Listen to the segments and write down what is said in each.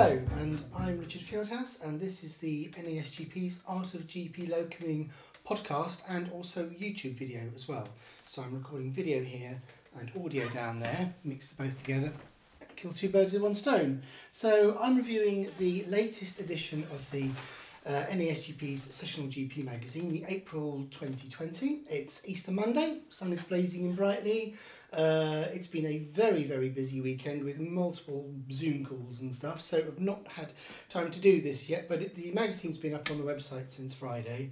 Hello, and I'm Richard Fieldhouse, and this is the NASGP's Art of GP Locuming podcast and also YouTube video as well. So I'm recording video here and audio down there, mix them both together, kill two birds with one stone. So I'm reviewing the latest edition of the uh, NASGP's Sessional GP magazine, the April 2020. It's Easter Monday, sun is blazing and brightly. Uh, it's been a very, very busy weekend with multiple Zoom calls and stuff, so I've not had time to do this yet, but it, the magazine's been up on the website since Friday.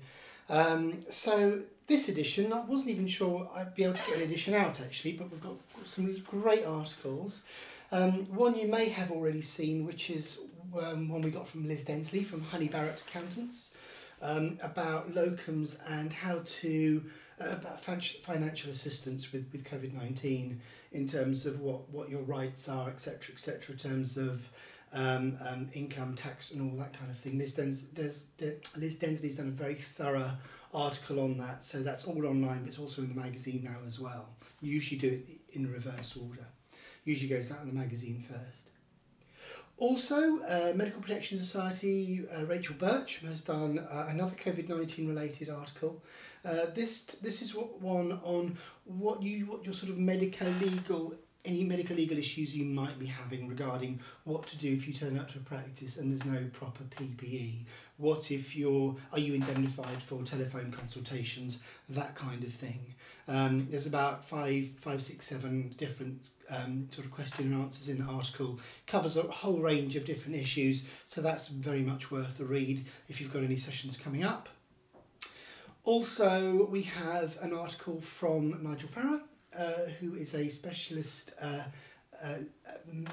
Um, so this edition, I wasn't even sure I'd be able to get an edition out actually, but we've got some great articles. Um, one you may have already seen, which is um, one we got from Liz Densley from Honey Barrett Accountants um, about locums and how to uh, about financial assistance with, with COVID nineteen in terms of what, what your rights are, etc., etc., in terms of um, um, income tax and all that kind of thing. Liz, Dens, Des, Liz Densley's done a very thorough article on that, so that's all online, but it's also in the magazine now as well. You usually do it in reverse order. Usually goes out in the magazine first. Also, uh, Medical Protection Society, uh, Rachel Birch has done uh, another COVID nineteen related article. Uh, this this is what one on what you what your sort of medical legal any medical legal issues you might be having regarding what to do if you turn up to a practice and there's no proper PPE. What if you're are you indemnified for telephone consultations? That kind of thing. Um, there's about five, five, six, seven different um, sort of question and answers in the article. Covers a whole range of different issues, so that's very much worth the read if you've got any sessions coming up. Also, we have an article from Nigel Farrer, uh, who is a specialist uh, uh,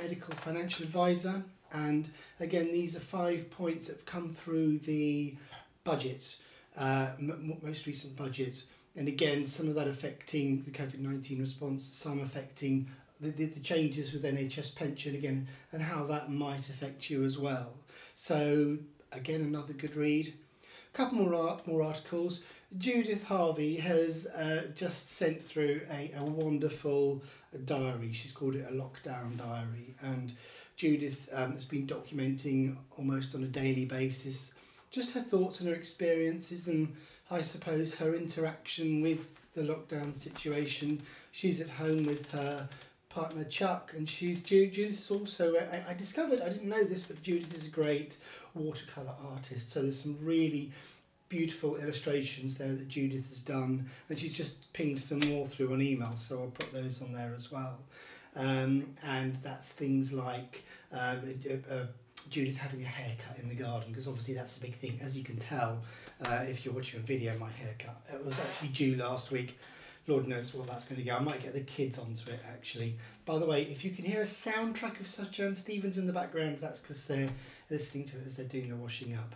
medical financial advisor. And again, these are five points that have come through the budget, uh, m- most recent budget and again, some of that affecting the COVID 19 response, some affecting the, the, the, changes with NHS pension again, and how that might affect you as well. So, again, another good read. A couple more, art, more articles. Judith Harvey has uh, just sent through a, a wonderful diary. She's called it a lockdown diary. And Judith um, has been documenting almost on a daily basis just her thoughts and her experiences and I suppose, her interaction with the lockdown situation. She's at home with her partner Chuck, and she's Judith is also. I, I discovered I didn't know this, but Judith is a great watercolor artist. So there's some really beautiful illustrations there that Judith has done, and she's just pinged some more through on email, so I'll put those on there as well. Um, and that's things like um, Judith having a haircut in the garden because obviously that's a big thing. As you can tell, uh, if you're watching a video, my haircut it was actually due last week. Lord knows what that's going to go. I might get the kids onto it actually. By the way, if you can hear a soundtrack of Sufjan Stevens in the background, that's because they're listening to it as they're doing the washing up.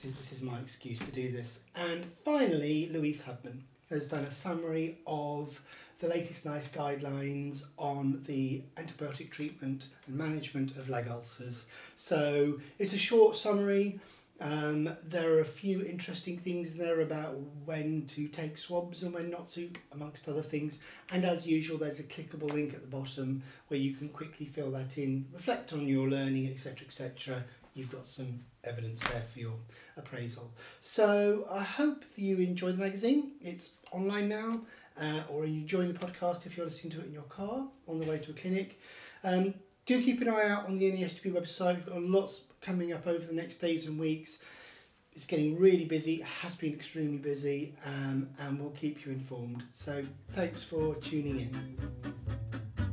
This is, this is my excuse to do this. And finally, Louise Hubman has done a summary of the latest NICE guidelines on the antibiotic treatment and management of leg ulcers. So it's a short summary. Um, there are a few interesting things there about when to take swabs and when not to, amongst other things. And as usual, there's a clickable link at the bottom where you can quickly fill that in, reflect on your learning, etc., etc. You've got some evidence there for your appraisal. So I hope you enjoy the magazine. It's online now uh, or you join the podcast if you're listening to it in your car on the way to a clinic. Um, do keep an eye out on the NASGP website. We've got lots coming up over the next days and weeks. It's getting really busy, it has been extremely busy, um, and we'll keep you informed. So, thanks for tuning in.